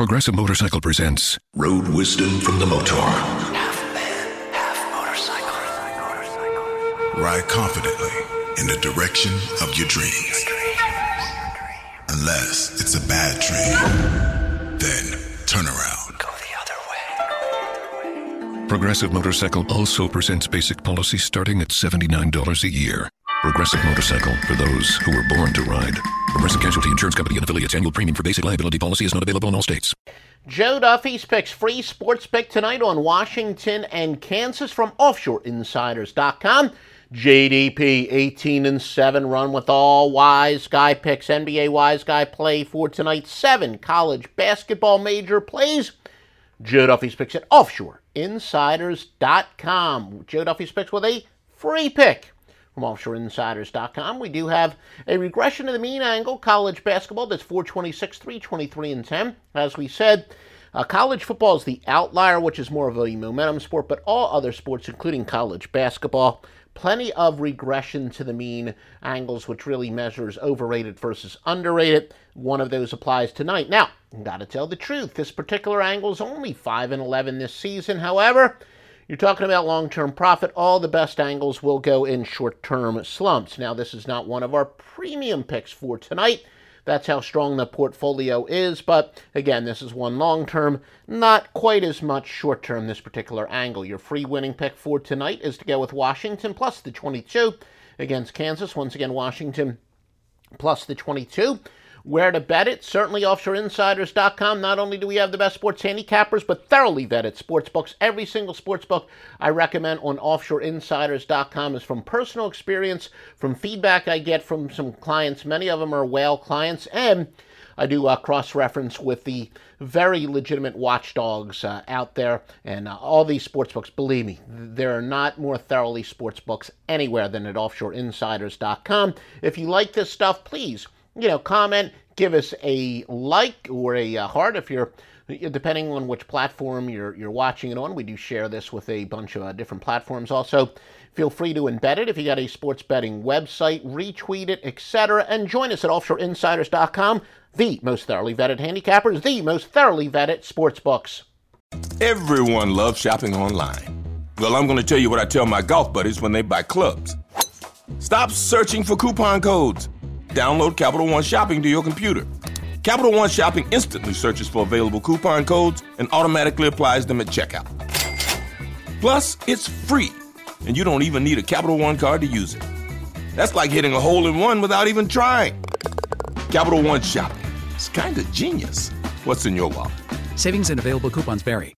Progressive Motorcycle presents Road Wisdom from the Motaur. Half man, half motorcycle. Ride confidently in the direction of your dreams. Unless it's a bad dream, then turn around. Go the other way. Progressive Motorcycle also presents basic policy starting at $79 a year. Progressive Motorcycle for those who were born to ride. Progressive Casualty Insurance Company and affiliates. Annual premium for basic liability policy is not available in all states. Joe Duffy's picks free sports pick tonight on Washington and Kansas from OffshoreInsiders.com. JDP 18 and 7 run with all wise guy picks. NBA wise guy play for tonight's seven college basketball major plays. Joe Duffy's picks at OffshoreInsiders.com. Joe Duffy's picks with a free pick from OffshoreInsiders.com. We do have a regression to the mean angle college basketball that's 426, 323, and 10. As we said, uh, college football is the outlier, which is more of a momentum sport, but all other sports, including college basketball, plenty of regression to the mean angles, which really measures overrated versus underrated. One of those applies tonight. Now, got to tell the truth. This particular angle is only 5 and 11 this season. However, you're talking about long term profit. All the best angles will go in short term slumps. Now, this is not one of our premium picks for tonight. That's how strong the portfolio is. But again, this is one long term, not quite as much short term, this particular angle. Your free winning pick for tonight is to go with Washington plus the 22 against Kansas. Once again, Washington plus the 22. Where to bet it? Certainly offshoreinsiders.com. Not only do we have the best sports handicappers, but thoroughly vetted sports books. Every single sports book I recommend on offshoreinsiders.com is from personal experience, from feedback I get from some clients. Many of them are whale clients, and I do uh, cross reference with the very legitimate watchdogs uh, out there. And uh, all these sports books, believe me, there are not more thoroughly sports books anywhere than at offshoreinsiders.com. If you like this stuff, please you know, comment, give us a like or a uh, heart if you're depending on which platform you're you're watching it on. We do share this with a bunch of uh, different platforms. Also, feel free to embed it if you got a sports betting website, retweet it, etc. And join us at offshoreinsiders.com, the most thoroughly vetted handicappers, the most thoroughly vetted sports books. Everyone loves shopping online. Well, I'm going to tell you what I tell my golf buddies when they buy clubs. Stop searching for coupon codes. Download Capital One Shopping to your computer. Capital One Shopping instantly searches for available coupon codes and automatically applies them at checkout. Plus, it's free, and you don't even need a Capital One card to use it. That's like hitting a hole in one without even trying. Capital One Shopping. It's kind of genius. What's in your wallet? Savings and available coupons vary.